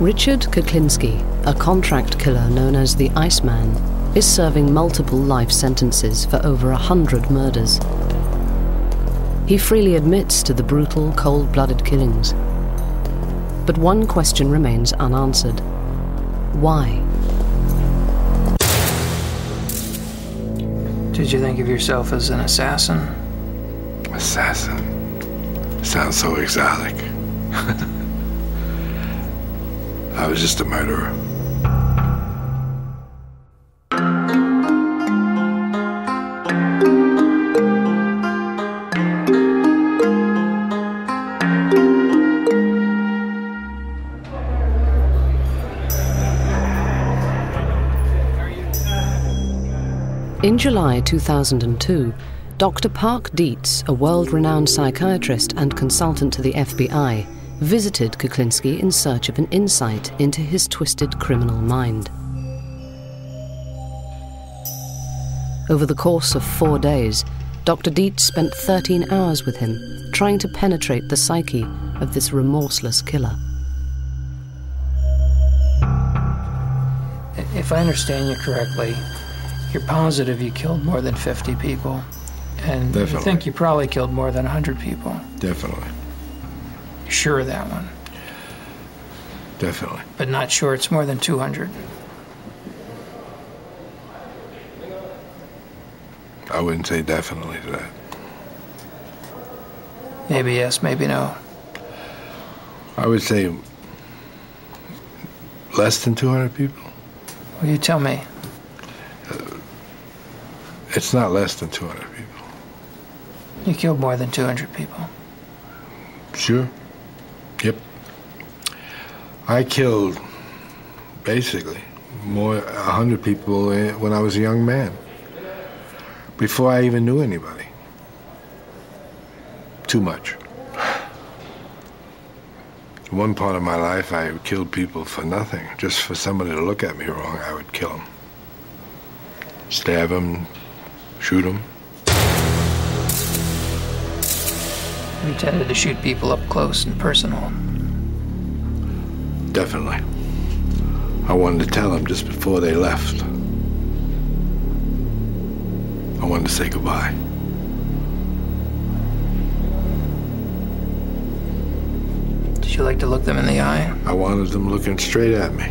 Richard Kuklinski, a contract killer known as the Iceman, is serving multiple life sentences for over a hundred murders. He freely admits to the brutal, cold blooded killings. But one question remains unanswered why? Did you think of yourself as an assassin? Assassin. Sounds so exotic. I was just a murderer. In July 2002, Dr. Park Dietz, a world renowned psychiatrist and consultant to the FBI, visited Kuklinski in search of an insight into his twisted criminal mind. Over the course of four days, Dr. Dietz spent 13 hours with him, trying to penetrate the psyche of this remorseless killer. If I understand you correctly, you're positive you killed more than 50 people. And you think you probably killed more than 100 people. Definitely. Sure of that one, Definitely. but not sure it's more than 200. I wouldn't say definitely to that. Maybe yes, maybe no. I would say less than 200 people. Well, you tell me. Uh, it's not less than 200 people. You killed more than 200 people. Sure. Yep. I killed basically more a hundred people eh, when I was a young man. Before I even knew anybody. Too much. One part of my life, I killed people for nothing. Just for somebody to look at me wrong, I would kill them. Stab them, shoot them. You tended to shoot people up close and personal. Definitely. I wanted to tell them just before they left. I wanted to say goodbye. Did you like to look them in the eye? I wanted them looking straight at me.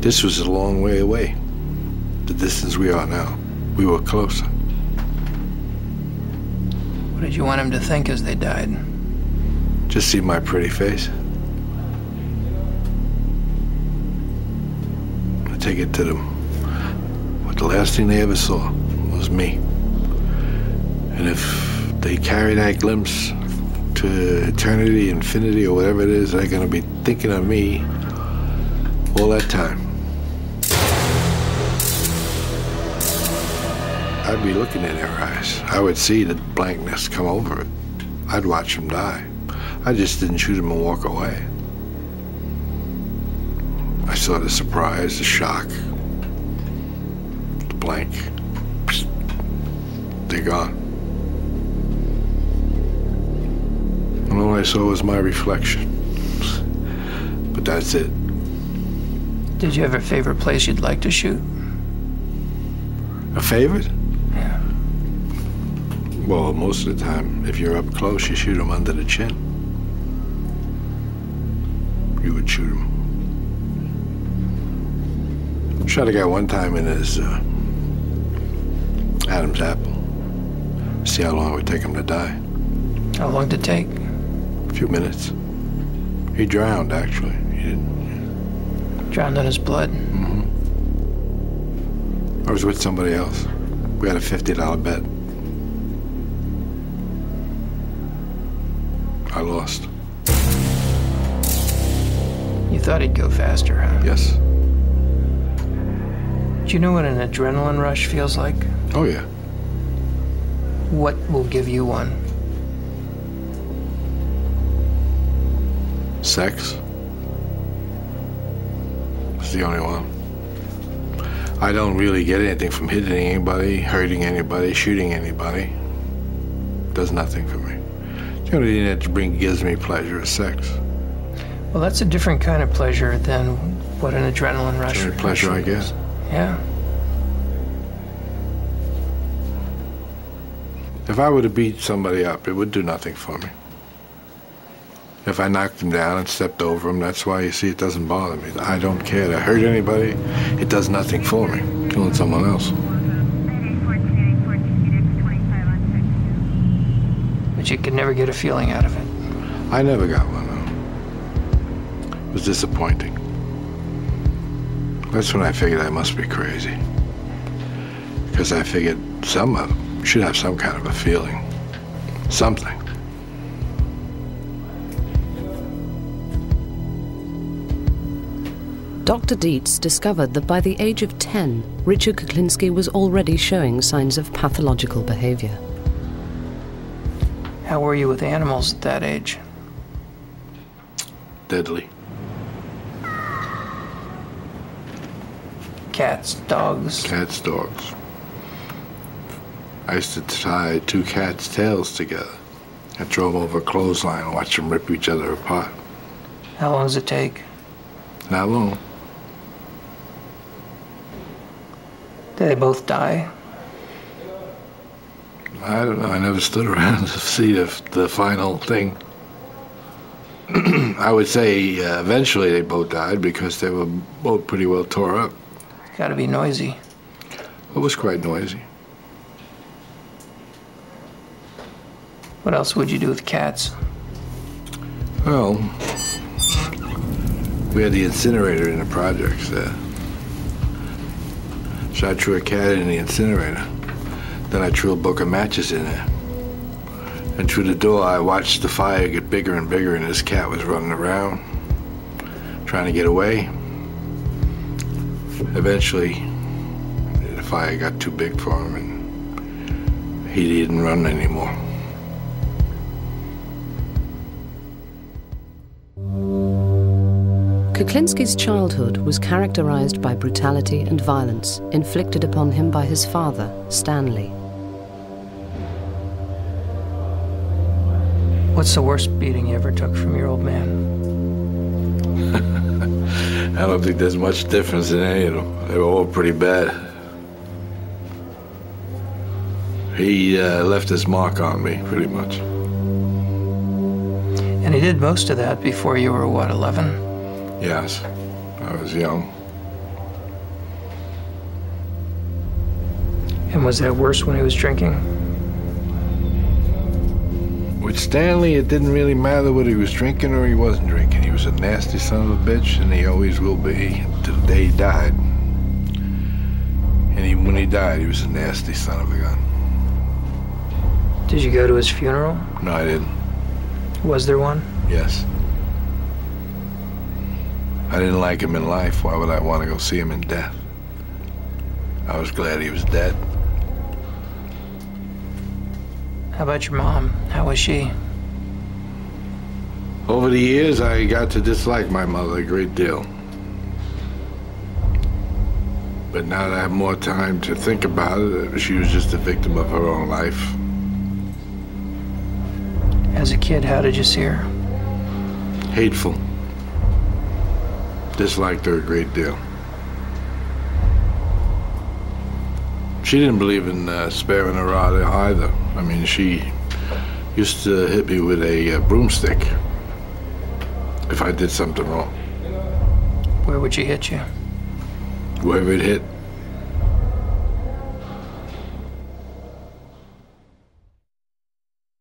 This was a long way away. The distance we are now. We were closer. What did you want them to think as they died? Just see my pretty face. I take it to them. But the last thing they ever saw was me. And if they carry that glimpse to eternity, infinity, or whatever it is, they're going to be thinking of me all that time. I'd be looking in their eyes. I would see the blankness come over it. I'd watch them die. I just didn't shoot them and walk away. I saw the surprise, the shock, the blank. They're gone. And all I saw was my reflection. But that's it. Did you have a favorite place you'd like to shoot? A favorite? Well, most of the time, if you're up close, you shoot them under the chin. You would shoot him. Shot a guy one time in his uh, Adam's apple. See how long it would take him to die. How long did it take? A few minutes. He drowned, actually. He didn't. Drowned in his blood. Mm hmm. I was with somebody else. We had a $50 bet. I lost. You thought he'd go faster, huh? Yes. Do you know what an adrenaline rush feels like? Oh, yeah. What will give you one? Sex. It's the only one. I don't really get anything from hitting anybody, hurting anybody, shooting anybody. Does nothing for me. Thing that bring, gives me pleasure is sex. Well, that's a different kind of pleasure than what an adrenaline rush. It's pleasure I guess. Yeah. If I were to beat somebody up, it would do nothing for me. If I knocked them down and stepped over them, that's why you see it doesn't bother me. I don't care to hurt anybody. It does nothing for me. Killing someone else. But you could never get a feeling out of it. I never got one. though. It was disappointing. That's when I figured I must be crazy. Because I figured some of them should have some kind of a feeling. Something. Dr. Dietz discovered that by the age of 10, Richard Kuklinski was already showing signs of pathological behavior. How were you with animals at that age? Deadly. Cats, dogs. Cats, dogs. I used to tie two cats' tails together. I drove over a clothesline and watched them rip each other apart. How long does it take? Not long. Did they both die? I don't know. I never stood around to see the, the final thing. I would say uh, eventually they both died because they were both pretty well tore up. Gotta be noisy. It was quite noisy. What else would you do with cats? Well, we had the incinerator in the projects there. So I threw a cat in the incinerator. Then I threw a book of matches in there. And through the door, I watched the fire get bigger and bigger, and this cat was running around, trying to get away. Eventually, the fire got too big for him, and he didn't run anymore. Kuklinski's childhood was characterized by brutality and violence inflicted upon him by his father, Stanley. What's the worst beating you ever took from your old man? I don't think there's much difference in any of them. They were all pretty bad. He uh, left his mark on me, pretty much. And he did most of that before you were, what, 11? Yes, I was young. And was that worse when he was drinking? With Stanley, it didn't really matter whether he was drinking or he wasn't drinking. He was a nasty son of a bitch, and he always will be to the day he died. And even when he died, he was a nasty son of a gun. Did you go to his funeral? No, I didn't. Was there one? Yes. I didn't like him in life. Why would I want to go see him in death? I was glad he was dead. How about your mom? How was she? Over the years, I got to dislike my mother a great deal. But now that I have more time to think about it, she was just a victim of her own life. As a kid, how did you see her? Hateful. Disliked her a great deal. She didn't believe in uh, sparing rod either. I mean, she used to hit me with a uh, broomstick if I did something wrong. Where would she hit you? Wherever it hit.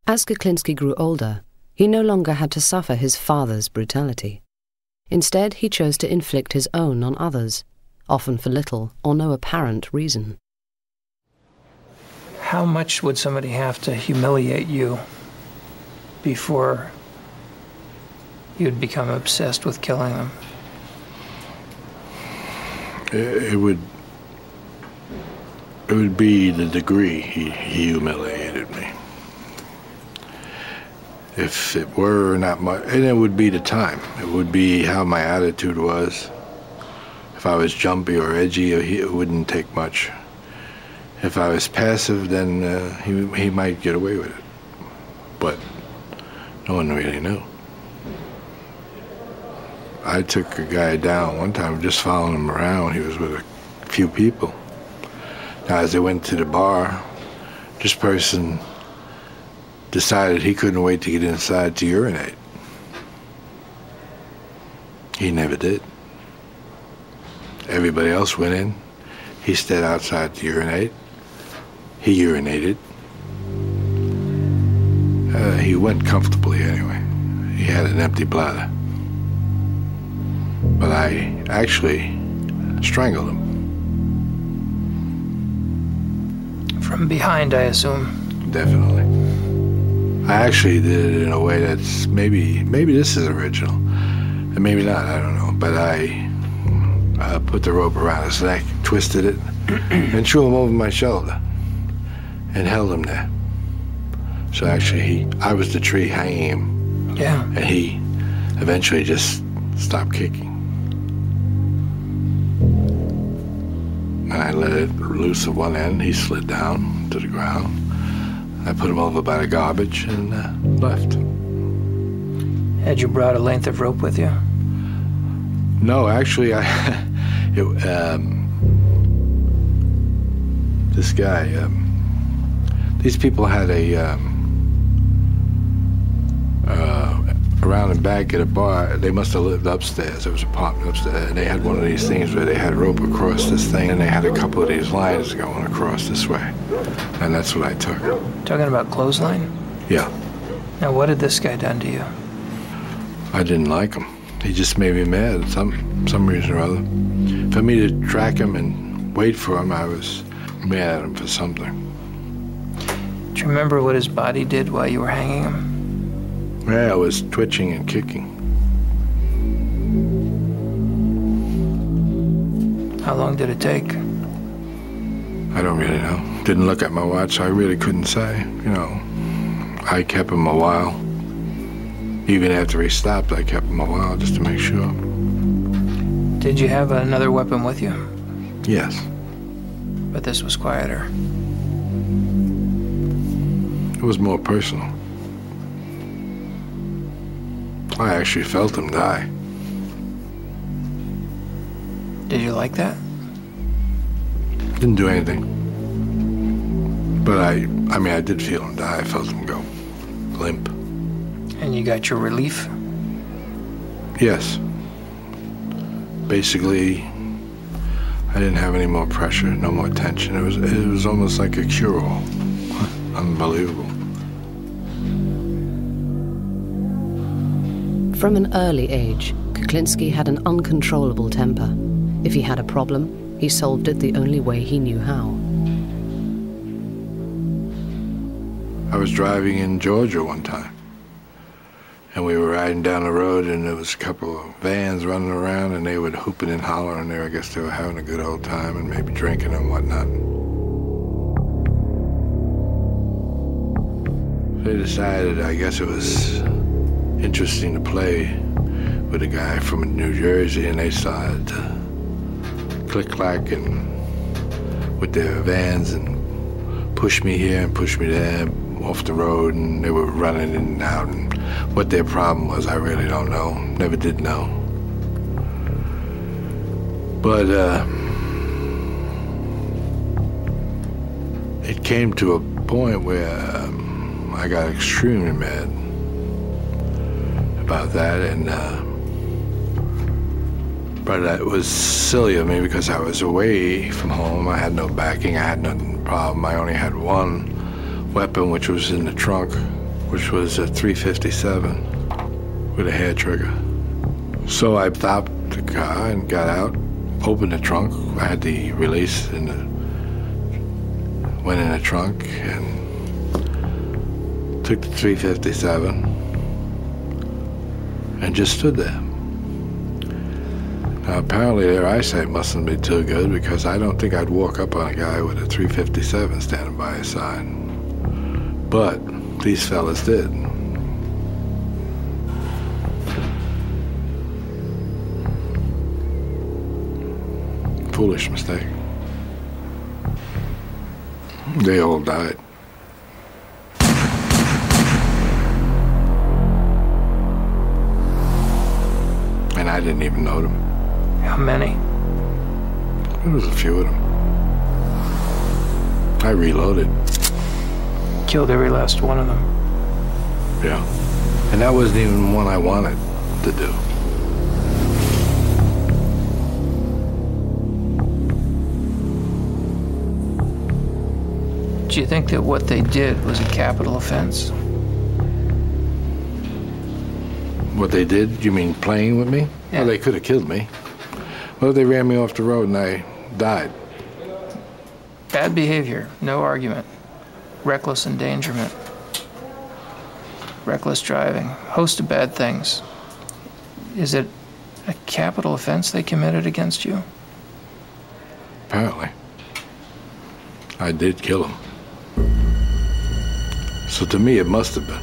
As Kuklinski grew older, he no longer had to suffer his father's brutality. Instead, he chose to inflict his own on others, often for little or no apparent reason. How much would somebody have to humiliate you before you'd become obsessed with killing them? It, would. It would be the degree he, he humiliated me. If it were not much, and it would be the time. It would be how my attitude was. If I was jumpy or edgy, it wouldn't take much. If I was passive, then uh, he he might get away with it. But No one really knew. I took a guy down one time, just following him around. He was with a few people. Now, as they went to the bar, this person decided he couldn't wait to get inside to urinate. He never did. Everybody else went in. He stayed outside to urinate. He urinated. Uh, he went comfortably anyway. He had an empty bladder. But I actually strangled him. From behind, I assume. Definitely. I actually did it in a way that's maybe maybe this is original, and maybe not. I don't know. But I uh, put the rope around his neck, twisted it, and threw him over my shoulder, and held him there. So actually, he I was the tree hanging him, Yeah. and he eventually just stopped kicking. And I let it loose at one end. He slid down to the ground. I put him over by the garbage and uh, left. Had you brought a length of rope with you? No, actually, I. It, um, this guy. Um, these people had a. Um, uh, around and back at a bar. They must have lived upstairs. There was an apartment upstairs, and they had one of these things where they had rope across this thing, and they had a couple of these lines going across this way, and that's what I took. Talking about clothesline? Yeah, Now, what had this guy done to you? I didn't like him. He just made me mad. Some some reason or other. For me to track him and wait for him, I was mad at him for something. Do you remember what his body did while you were hanging him? Yeah, I was twitching and kicking. How long did it take? I don't really know. Didn't look at my watch. So I really couldn't say. You know, I kept him a while. Even after he stopped, I kept him a while just to make sure. Did you have another weapon with you? Yes, But this was quieter. It was more personal. I actually felt him die. Did you like that? Didn't do anything. But I, I mean, I did feel him die. I felt him go limp. And you got your relief? Yes. Basically, I didn't have any more pressure, no more tension. It was, it was almost like a cure-all. Unbelievable. From an early age, Kuklinski had an uncontrollable temper. If he had a problem, he solved it the only way he knew how. I was driving in Georgia one time, and we were riding down the road, and there was a couple of vans running around, and they were hooping and hollering there. I guess they were having a good old time and maybe drinking and whatnot. They decided, I guess it was interesting to play with a guy from New Jersey, and they started click clack and with their vans and push me here and push me there off the road, and they were running in and out. And what their problem was, I really don't know. Never did know. But uh, it came to a point where um, I got extremely mad about that, and uh, but it was silly of me because I was away from home. I had no backing. I had no problem. I only had one weapon, which was in the trunk, which was a 357 with a hair trigger. So I stopped the car and got out, opened the trunk. I had the release and went in the trunk and took the 357 and just stood there. Now, apparently their eyesight mustn't be too good because I don't think I'd walk up on a guy with a 357 standing by his side. But these fellas did. Foolish mistake. They all died. I didn't even know them. How many? There was a few of them. I reloaded. Killed every last one of them. Yeah. And that wasn't even one I wanted to do. Do you think that what they did was a capital offense? What they did? You mean playing with me? Yeah. Well, they could have killed me. What if they ran me off the road and I died? Bad behavior, no argument. Reckless endangerment. Reckless driving, host of bad things. Is it a capital offense they committed against you? Apparently. I did kill him. So to me, it must have been.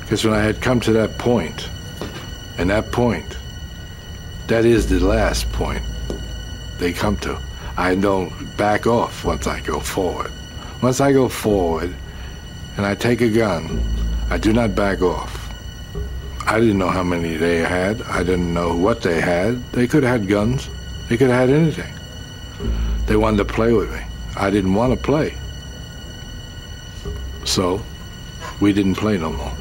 Because when I had come to that point, and that point, that is the last point they come to. I don't back off once I go forward. Once I go forward and I take a gun, I do not back off. I didn't know how many they had. I didn't know what they had. They could have had guns. They could have had anything. They wanted to play with me. I didn't want to play. So, we didn't play no more.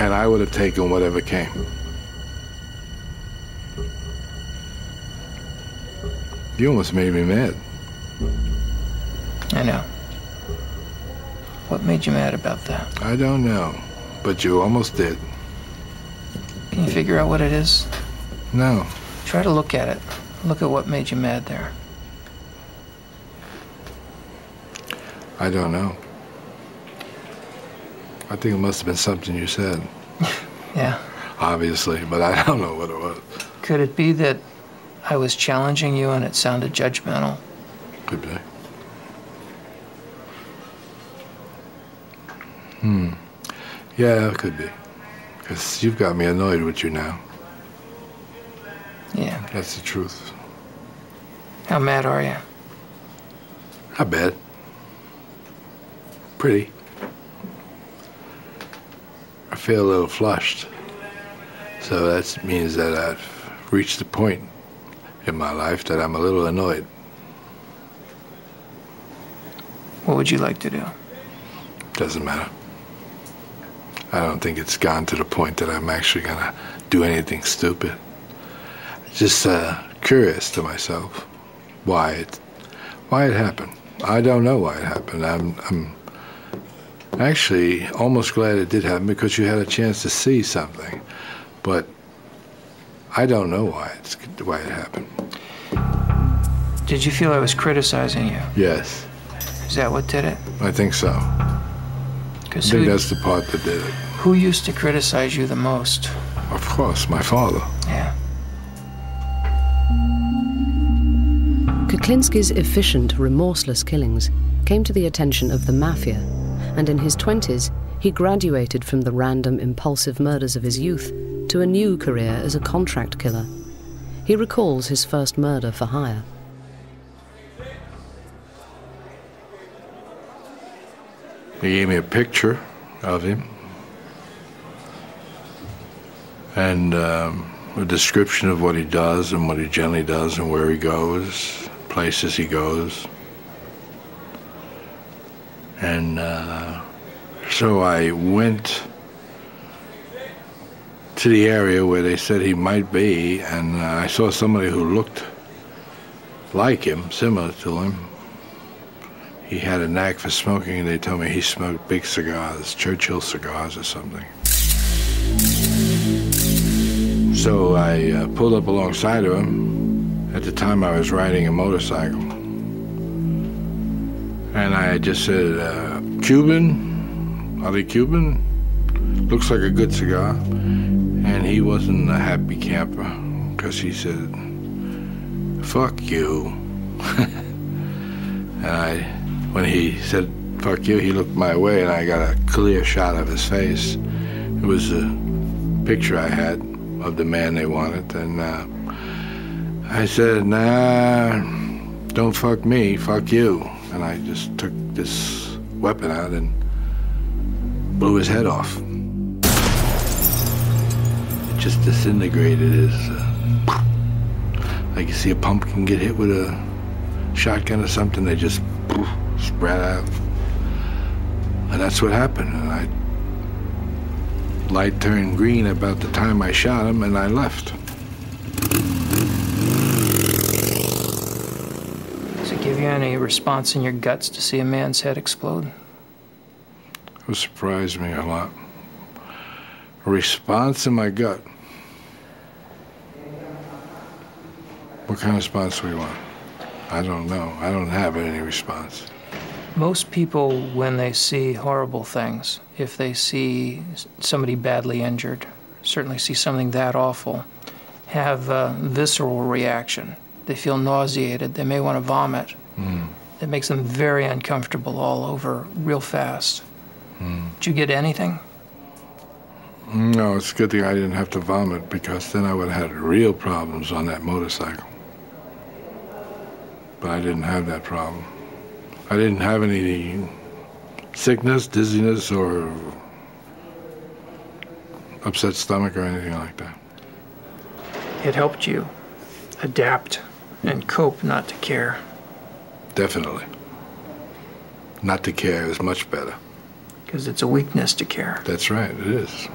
And I would have taken whatever came. You almost made me mad. I know. What made you mad about that? I don't know, but you almost did. Can you figure out what it is? No, Try to look at it. Look at what made you mad there. I don't know. I think it must have been something you said, Yeah. obviously, but I don't know what it was. Could it be that I was challenging you and it sounded judgmental? Could be. Hmm. Yeah, it could be. Because you've got me annoyed with you now. Yeah. That's the truth. How mad are you? Not bad. Pretty. I feel a little flushed. So that means that I've reached the point in my life that I'm a little annoyed. What would you like to do? Doesn't matter. I don't think it's gone to the point that I'm actually gonna do anything stupid. Just uh, curious to myself why it why it happened. I don't know why it happened. I'm I'm actually almost glad it did happen because you had a chance to see something, but I don't know why it's why it happened. Did you feel I was criticizing you? Yes, Is that what did it? I think so. I think who, that's the part that did it. who used to criticize you the most? Of course, my father. Yeah. Kuklinski's efficient, remorseless killings came to the attention of the mafia, and in his 20s, he graduated from the random, impulsive murders of his youth to a new career as a contract killer. He recalls his first murder for hire. He gave me a picture of him and um, a description of what he does and what he generally does and where he goes, places he goes. And uh, so I went to the area where they said he might be, and uh, I saw somebody who looked like him, similar to him, he had a knack for smoking, and they told me he smoked big cigars, Churchill cigars or something. So I uh, pulled up alongside of him. At the time, I was riding a motorcycle. And I just said, uh, Cuban? Are they Cuban? Looks like a good cigar. And he wasn't a happy camper because he said, fuck you. and I, when he said, fuck you, he looked my way and I got a clear shot of his face. It was a picture I had of the man they wanted. And uh, I said, nah, don't fuck me, fuck you. And I just took this weapon out and blew his head off. It just disintegrated as uh, like you see a pumpkin get hit with a shotgun or something. They just poof, spread out, and that's what happened. And I light turned green about the time I shot him, and I left. You any response in your guts to see a man's head explode? It surprised me a lot. A response in my gut. What kind of response do we want? I don't know. I don't have any response. Most people, when they see horrible things, if they see somebody badly injured, certainly see something that awful, have a visceral reaction. They feel nauseated. They may want to vomit. Mm. It makes them very uncomfortable all over real fast. Did you get anything? No, it's a good thing I didn't have to vomit because then I would have had real problems on that motorcycle. But I didn't have that problem. I didn't have any sickness, dizziness, or upset stomach or anything like that. It helped you adapt and cope not to care. Definitely. Not to care is much better. Because it's a weakness to care. That's right, it is.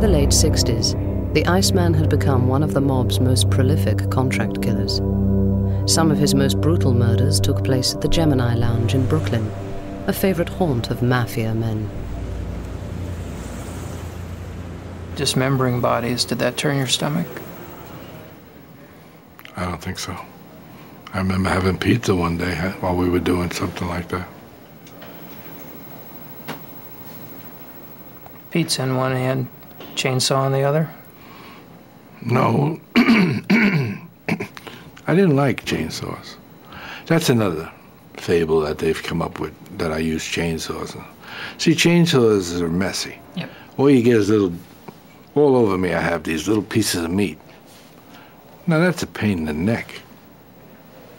The late 60s, the Iceman had become one of the mob's most prolific contract killers. Some of his most brutal murders took place at the Gemini Lounge in Brooklyn, a favorite haunt of mafia men. Dismembering bodies, did that turn your stomach? I don't think so. I remember having pizza one day while we were doing something like that. Pizza in one hand, chainsaw on the other? No. I didn't like chainsaws. That's another fable that they've come up with that I use chainsaws. See, chainsaws are messy. Yep. All you get is little, all over me, I have these little pieces of meat. Now, that's a pain in the neck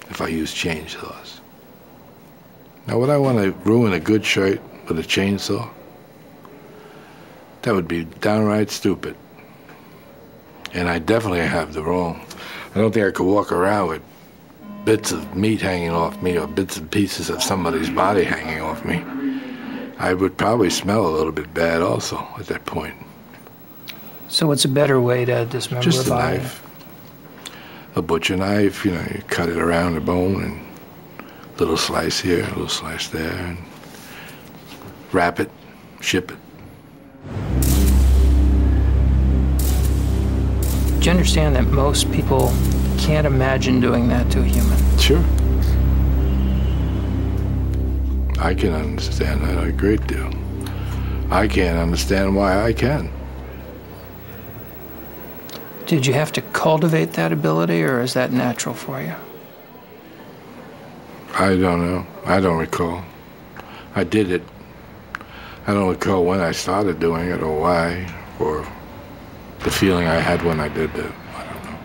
if I use chainsaws. Now, would I want to ruin a good shirt with a chainsaw? That would be downright stupid. And I definitely have the wrong. I don't think I could walk around with bits of meat hanging off me or bits and pieces of somebody's body hanging off me. I would probably smell a little bit bad also at that point. So, what's a better way to dismember Just a a body? knife. A butcher knife, you know, you cut it around the bone and little slice here, a little slice there, and wrap it, ship it. Do you understand that most people can't imagine doing that to a human? Sure. I can understand that a great deal. I can't understand why I can. Did you have to cultivate that ability, or is that natural for you? I don't know. I don't recall. I did it. I don't recall when I started doing it or why or the feeling I had when I did it. I don't know.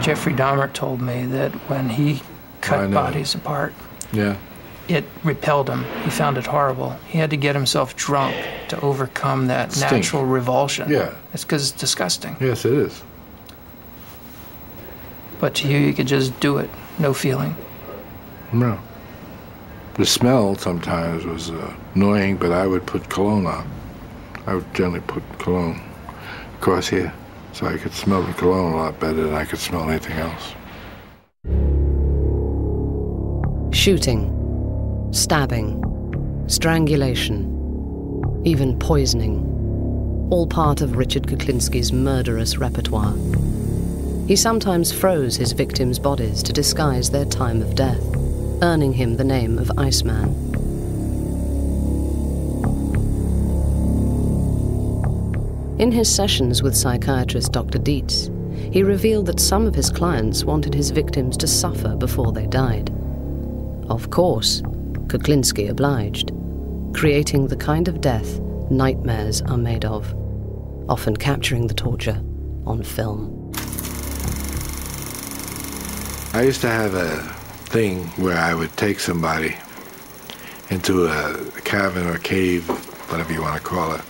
Jeffrey Dahmer told me that when he cut bodies apart, Yeah. it repelled him. He found it horrible. He had to get himself drunk to overcome that Stink. natural revulsion. Yeah. It's because it's disgusting. Yes, it is. But to you, you could just do it, no feeling. No. The smell sometimes was uh, annoying, but I would put cologne on. I would generally put cologne across here so I could smell the cologne a lot better than I could smell anything else. Shooting, stabbing, strangulation, even poisoning. All part of Richard Kuklinski's murderous repertoire. He sometimes froze his victims' bodies to disguise their time of death, earning him the name of Iceman. In his sessions with psychiatrist Dr. Dietz, he revealed that some of his clients wanted his victims to suffer before they died. Of course, Kuklinski obliged, creating the kind of death nightmares are made of, often capturing the torture on film. I used to have a thing where I would take somebody into a cavern or cave, whatever you want to call it,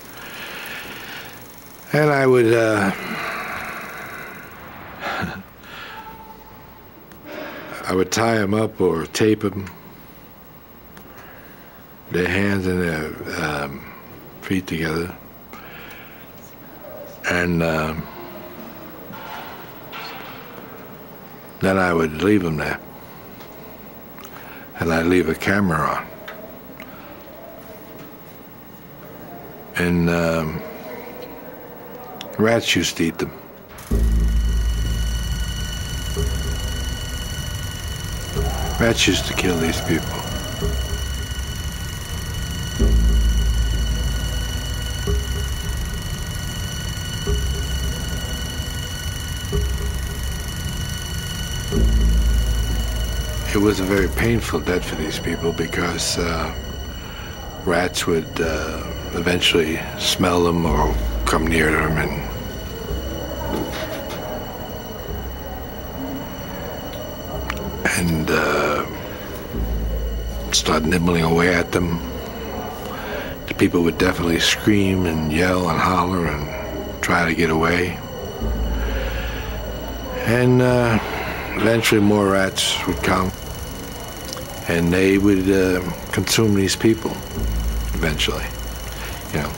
and I would. Uh, I would tie them up or tape them, their hands and their um, feet together, and um, then I would leave them there, and I'd leave a camera on, and um, rats used to eat them. Rats used to kill these people. It was a very painful death for these people because uh, rats would uh, eventually smell them or come near them and and uh, start nibbling away at them. The people would definitely scream and yell and holler and try to get away. And uh, eventually more rats would come and they would uh, consume these people eventually, you know.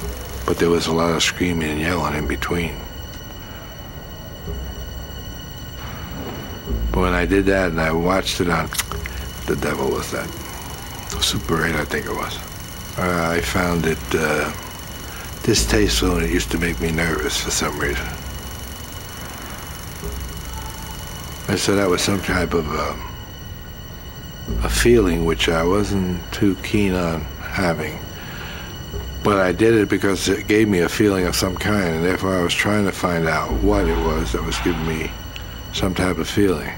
But there was a lot of screaming and yelling in between. I did that and I watched it on, the devil was that? Super 8, I think it was. Uh, I found it uh, distasteful and it used to make me nervous for some reason. And so that was some type of um, a feeling which I wasn't too keen on having. But I did it because it gave me a feeling of some kind, and therefore I was trying to find out what it was that was giving me some type of feeling.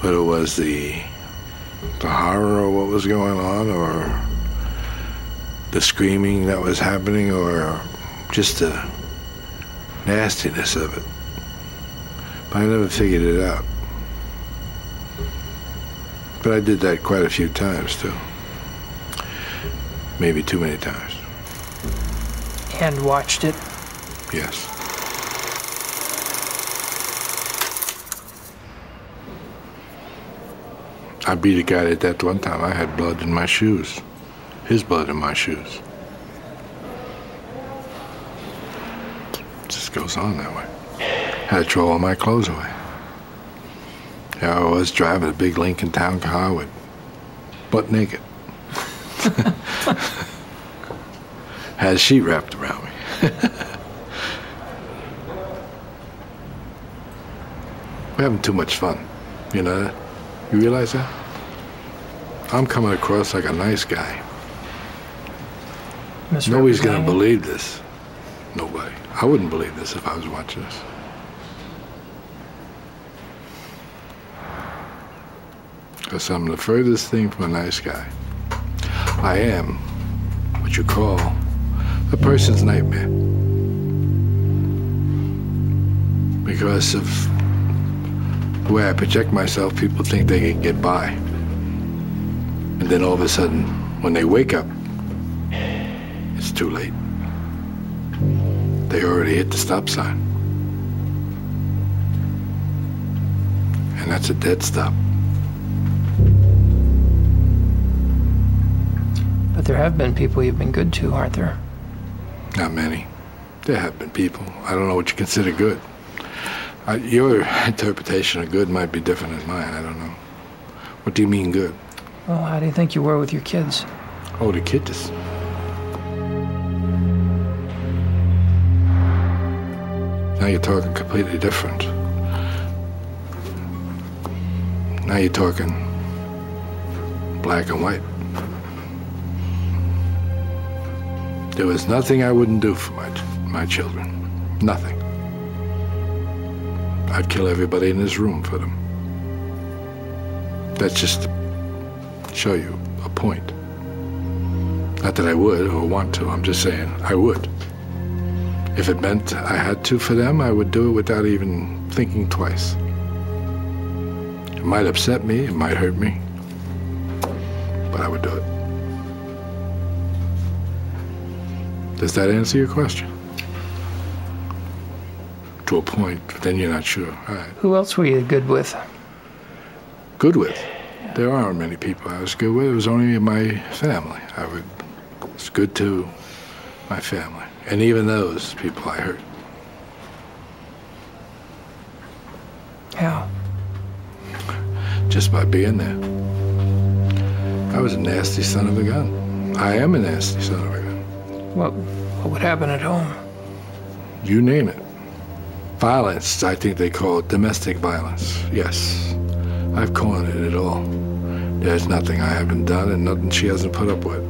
Whether it was the the horror of what was going on, or the screaming that was happening, or just the nastiness of it. But I never figured it out. But I did that quite a few times, too. Maybe too many times. And watched it? Yes. I beat a guy at that one time. I had blood in my shoes. His blood in my shoes. It just goes on that way. Had to throw all my clothes away. There I was driving a big Lincoln Town car with butt naked. Had a sheet wrapped around me. We're having too much fun. You know that? You realize that? I'm coming across like a nice guy. Nobody's gonna believe this. Nobody. I wouldn't believe this if I was watching this. Because I'm the furthest thing from a nice guy. I am what you call a person's nightmare. Because of the way I project myself, people think they can get by. And then all of a sudden, when they wake up, it's too late. They already hit the stop sign. And that's a dead stop. But there have been people you've been good to, aren't there? Not many. There have been people. I don't know what you consider good. I, your interpretation of good might be different than mine. I don't know. What do you mean good? Well, how do you think you were with your kids? Oh, the kids. Now you're talking completely different. Now you're talking black and white. There was nothing I wouldn't do for my, my children. Nothing. I'd kill everybody in this room for them. That's just show you a point. Not that I would or want to, I'm just saying I would. If it meant I had to for them, I would do it without even thinking twice. It might upset me, it might hurt me, but I would do it. Does that answer your question? To a point, but then you're not sure. Right. Who else were you good with? Good with? There aren't many people I was good with. It was only my family. I would, was good to my family. And even those people I hurt. How? Just by being there. I was a nasty son of a gun. I am a nasty son of a gun. What, what would happen at home? You name it. Violence, I think they call it domestic violence. Yes. I've cornered it all. There's nothing I haven't done and nothing she hasn't put up with.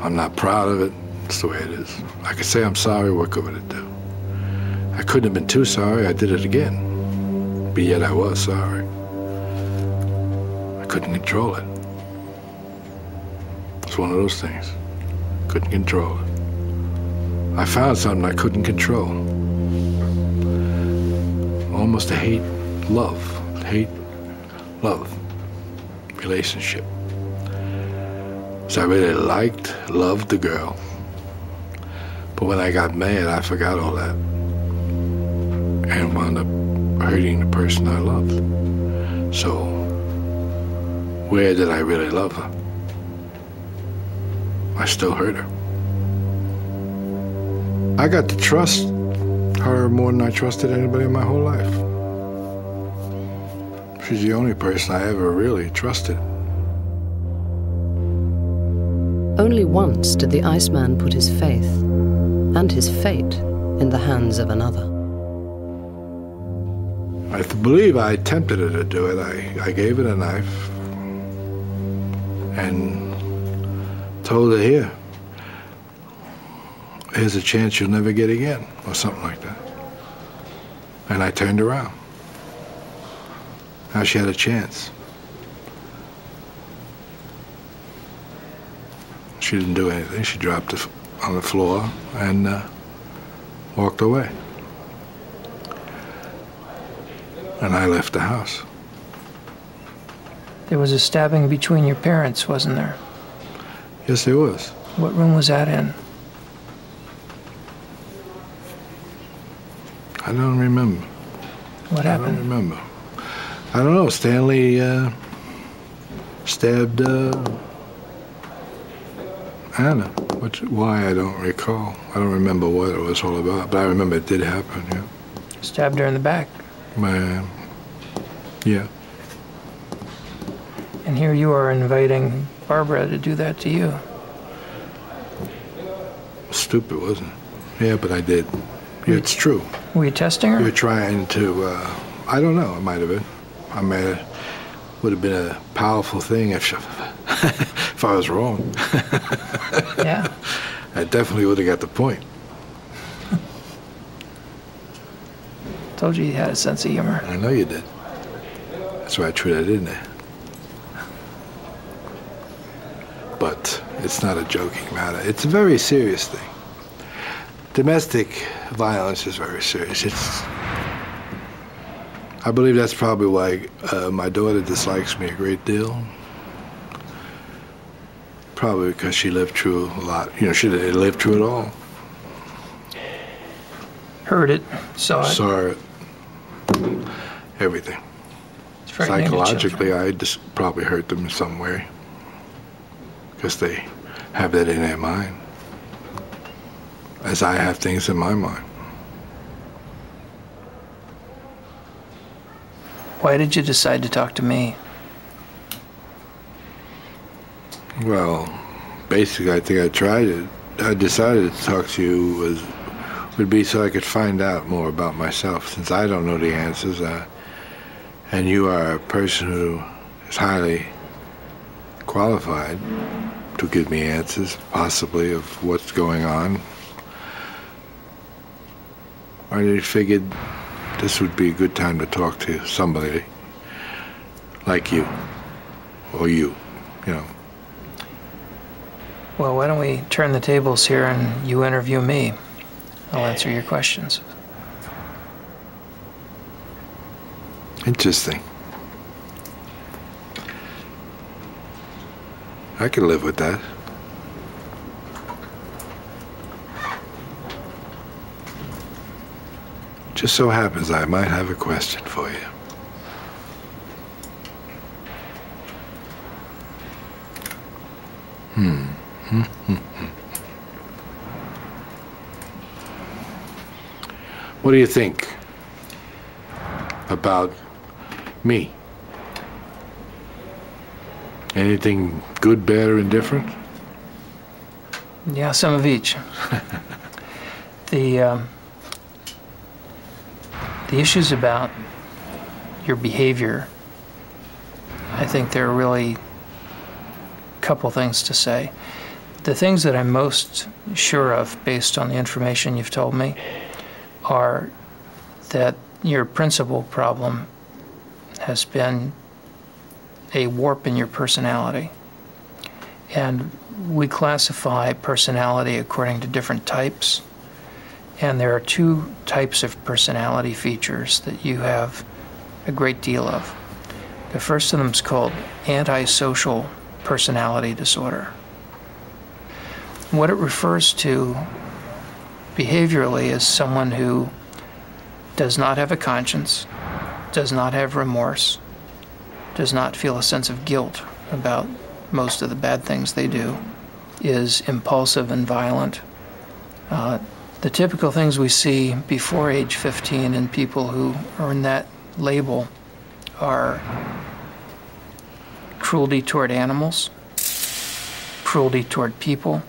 I'm not proud of it. It's the way it is. I could say I'm sorry, what good would it do? I couldn't have been too sorry, I did it again. But yet I was sorry. I couldn't control it. It's one of those things. Couldn't control it. I found something I couldn't control. Almost a hate, love, hate, love relationship. So I really liked, loved the girl. But when I got mad, I forgot all that and wound up hurting the person I loved. So, where did I really love her? I still hurt her. I got to trust her more than I trusted anybody in my whole life. She's the only person I ever really trusted. Only once did the Iceman put his faith and his fate in the hands of another. I believe I tempted her to do it. I, I gave her a knife and told her, here, here's a chance you'll never get again, or something like that. And I turned around. Now she had a chance. She didn't do anything. She dropped it on the floor and uh, walked away. And I left the house. There was a stabbing between your parents, wasn't there? Yes, there was. What room was that in? I don't remember. What happened? I don't remember. I don't know. Stanley uh, stabbed uh, Anna. Which, why, I don't recall. I don't remember what it was all about, but I remember it did happen, yeah. Stabbed her in the back. My, yeah. And here you are inviting Barbara to do that to you. Stupid, wasn't it? Yeah, but I did. Yeah, it's true. Were you testing her? You were her? trying to, uh, I don't know, it might have been. I may have, would have been a powerful thing if, if I was wrong. Yeah. I definitely would have got the point. Told you you had a sense of humor. I know you did. That's why I that in there. But it's not a joking matter. It's a very serious thing. Domestic violence is very serious. It's. I believe that's probably why uh, my daughter dislikes me a great deal. Probably because she lived through a lot. You know, she lived through it all. Heard it, saw it. Saw it. Everything. Psychologically. I just probably hurt them in some way because they have that in their mind, as I have things in my mind. Why did you decide to talk to me? Well, basically, I think I tried it. I decided to talk to you was would be so I could find out more about myself, since I don't know the answers, uh, and you are a person who is highly qualified to give me answers, possibly of what's going on. I figured this would be a good time to talk to somebody like you, or you, you know. Well, why don't we turn the tables here and you interview me? I'll answer your questions. Interesting. I could live with that. Just so happens I might have a question for you. Hmm. what do you think about me? Anything good, bad, or indifferent? Yeah, some of each. the um, the issues about your behavior, I think there are really a couple things to say. The things that I'm most sure of, based on the information you've told me, are that your principal problem has been a warp in your personality. And we classify personality according to different types. And there are two types of personality features that you have a great deal of. The first of them is called antisocial personality disorder. What it refers to behaviorally is someone who does not have a conscience, does not have remorse, does not feel a sense of guilt about most of the bad things they do, is impulsive and violent. Uh, the typical things we see before age 15 in people who earn that label are cruelty toward animals, cruelty toward people.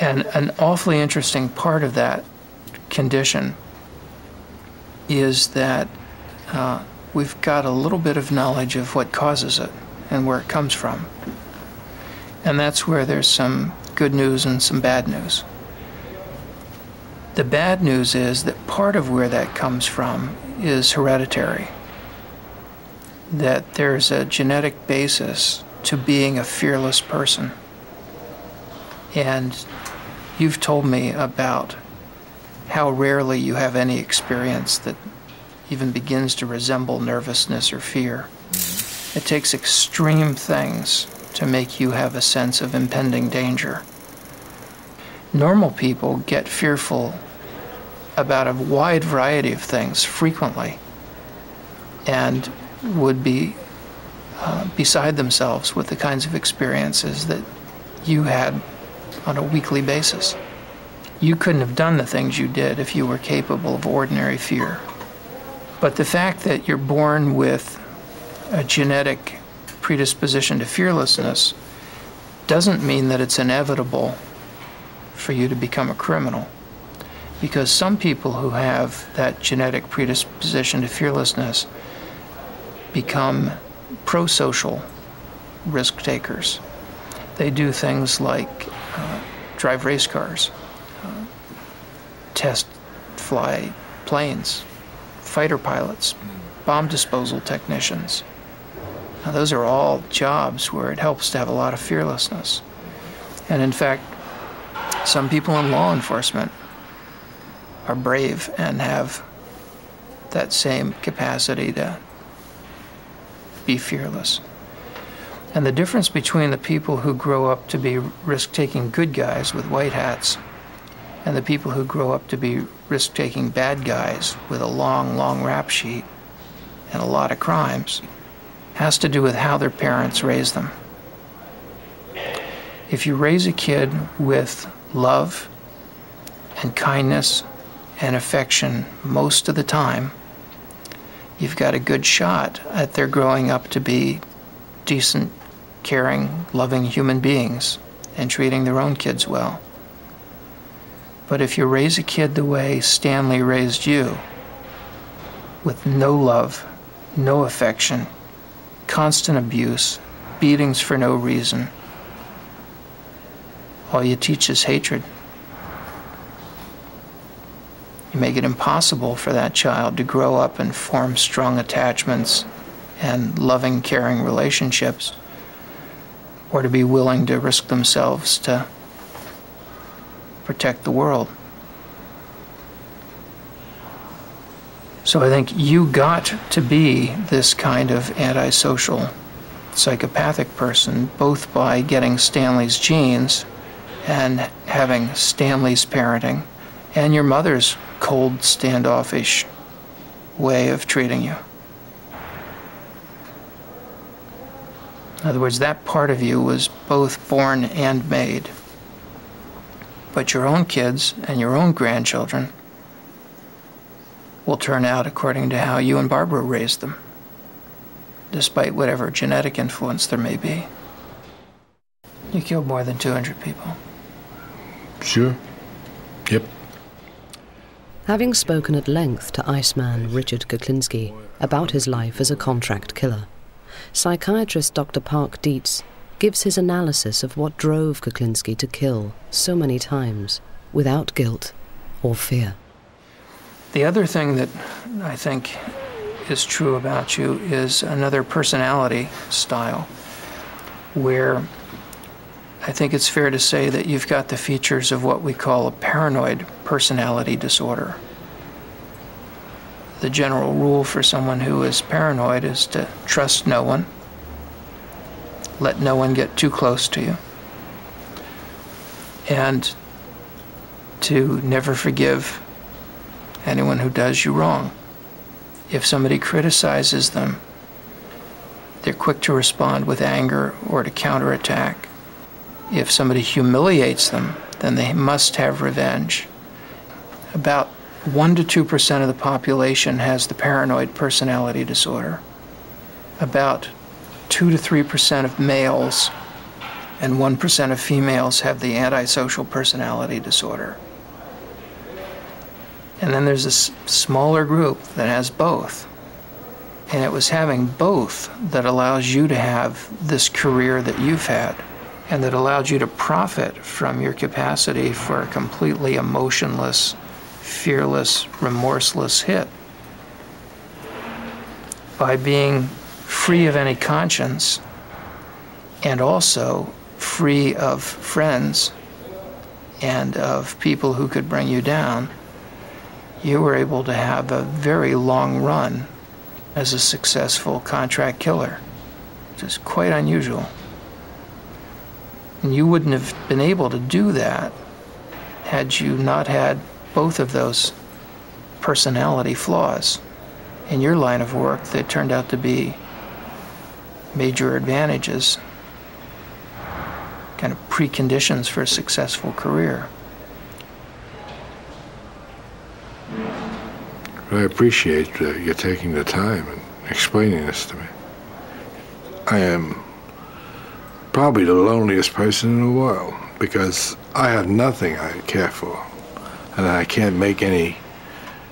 And an awfully interesting part of that condition is that uh, we've got a little bit of knowledge of what causes it and where it comes from. And that's where there's some good news and some bad news. The bad news is that part of where that comes from is hereditary. That there's a genetic basis to being a fearless person. And you've told me about how rarely you have any experience that even begins to resemble nervousness or fear. Mm-hmm. It takes extreme things to make you have a sense of impending danger. Normal people get fearful about a wide variety of things frequently and would be uh, beside themselves with the kinds of experiences that you had on a weekly basis. You couldn't have done the things you did if you were capable of ordinary fear. But the fact that you're born with a genetic predisposition to fearlessness doesn't mean that it's inevitable for you to become a criminal. Because some people who have that genetic predisposition to fearlessness become pro social risk takers. They do things like uh, drive race cars, uh, test fly planes, fighter pilots, bomb disposal technicians. Now, those are all jobs where it helps to have a lot of fearlessness. And in fact, some people in law enforcement are brave and have that same capacity to be fearless. And the difference between the people who grow up to be risk taking good guys with white hats and the people who grow up to be risk taking bad guys with a long, long rap sheet and a lot of crimes has to do with how their parents raise them. If you raise a kid with love and kindness and affection most of the time, you've got a good shot at their growing up to be decent, caring, loving human beings and treating their own kids well. But if you raise a kid the way Stanley raised you, with no love, no affection, constant abuse, beatings for no reason, all you teach is hatred. You make it impossible for that child to grow up and form strong attachments and loving, caring relationships, or to be willing to risk themselves to protect the world. So I think you got to be this kind of antisocial psychopathic person, both by getting Stanley's genes and having Stanley's parenting and your mother's cold, standoffish way of treating you. In other words, that part of you was both born and made. But your own kids and your own grandchildren will turn out according to how you and Barbara raised them, despite whatever genetic influence there may be. You killed more than 200 people. Sure. Yep. Having spoken at length to Iceman Richard Kuklinski about his life as a contract killer, psychiatrist Dr. Park Dietz gives his analysis of what drove Kuklinski to kill so many times without guilt or fear. The other thing that I think is true about you is another personality style where I think it's fair to say that you've got the features of what we call a paranoid personality disorder. The general rule for someone who is paranoid is to trust no one, let no one get too close to you, and to never forgive anyone who does you wrong. If somebody criticizes them, they're quick to respond with anger or to counterattack. If somebody humiliates them, then they must have revenge. About 1 to 2% of the population has the paranoid personality disorder. About 2 to 3% of males and 1% of females have the antisocial personality disorder. And then there's this smaller group that has both. And it was having both that allows you to have this career that you've had and that allowed you to profit from your capacity for a completely emotionless, fearless, remorseless hit. By being free of any conscience and also free of friends and of people who could bring you down you were able to have a very long run as a successful contract killer, which is quite unusual. And you wouldn't have been able to do that had you not had both of those personality flaws. In your line of work, they turned out to be major advantages, kind of preconditions for a successful career. I appreciate uh, you taking the time and explaining this to me. I am probably the loneliest person in the world because I have nothing I care for, and I can't make any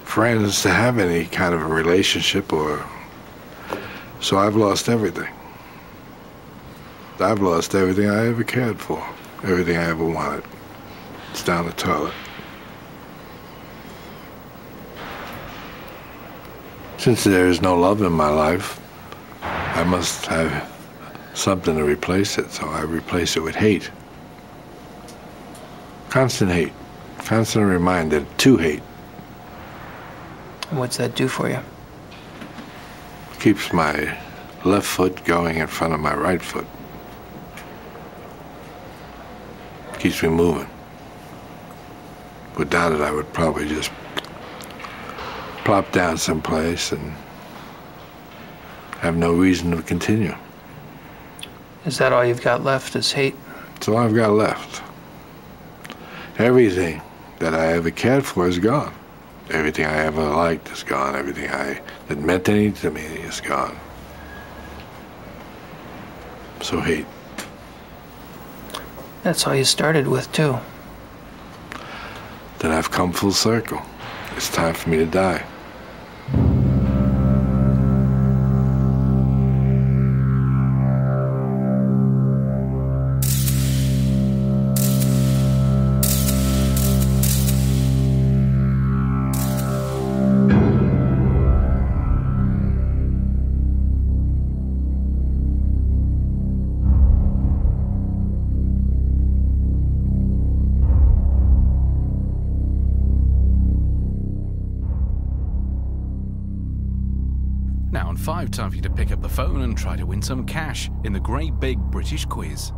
friends to have any kind of a relationship or. So I've lost everything. I've lost everything I ever cared for, everything I ever wanted. It's down the toilet. Since there is no love in my life, I must have something to replace it, so I replace it with hate. Constant hate. Constant reminder to hate. And what's that do for you? Keeps my left foot going in front of my right foot. Keeps me moving. Without it, I would probably just plop down someplace and have no reason to continue. Is that all you've got left is hate? That's all I've got left. Everything that I ever cared for is gone. Everything I ever liked is gone. Everything I that meant anything to me is gone. So hate. That's all you started with, too. Then I've come full circle. It's time for me to die. Phone and try to win some cash in the great big British quiz.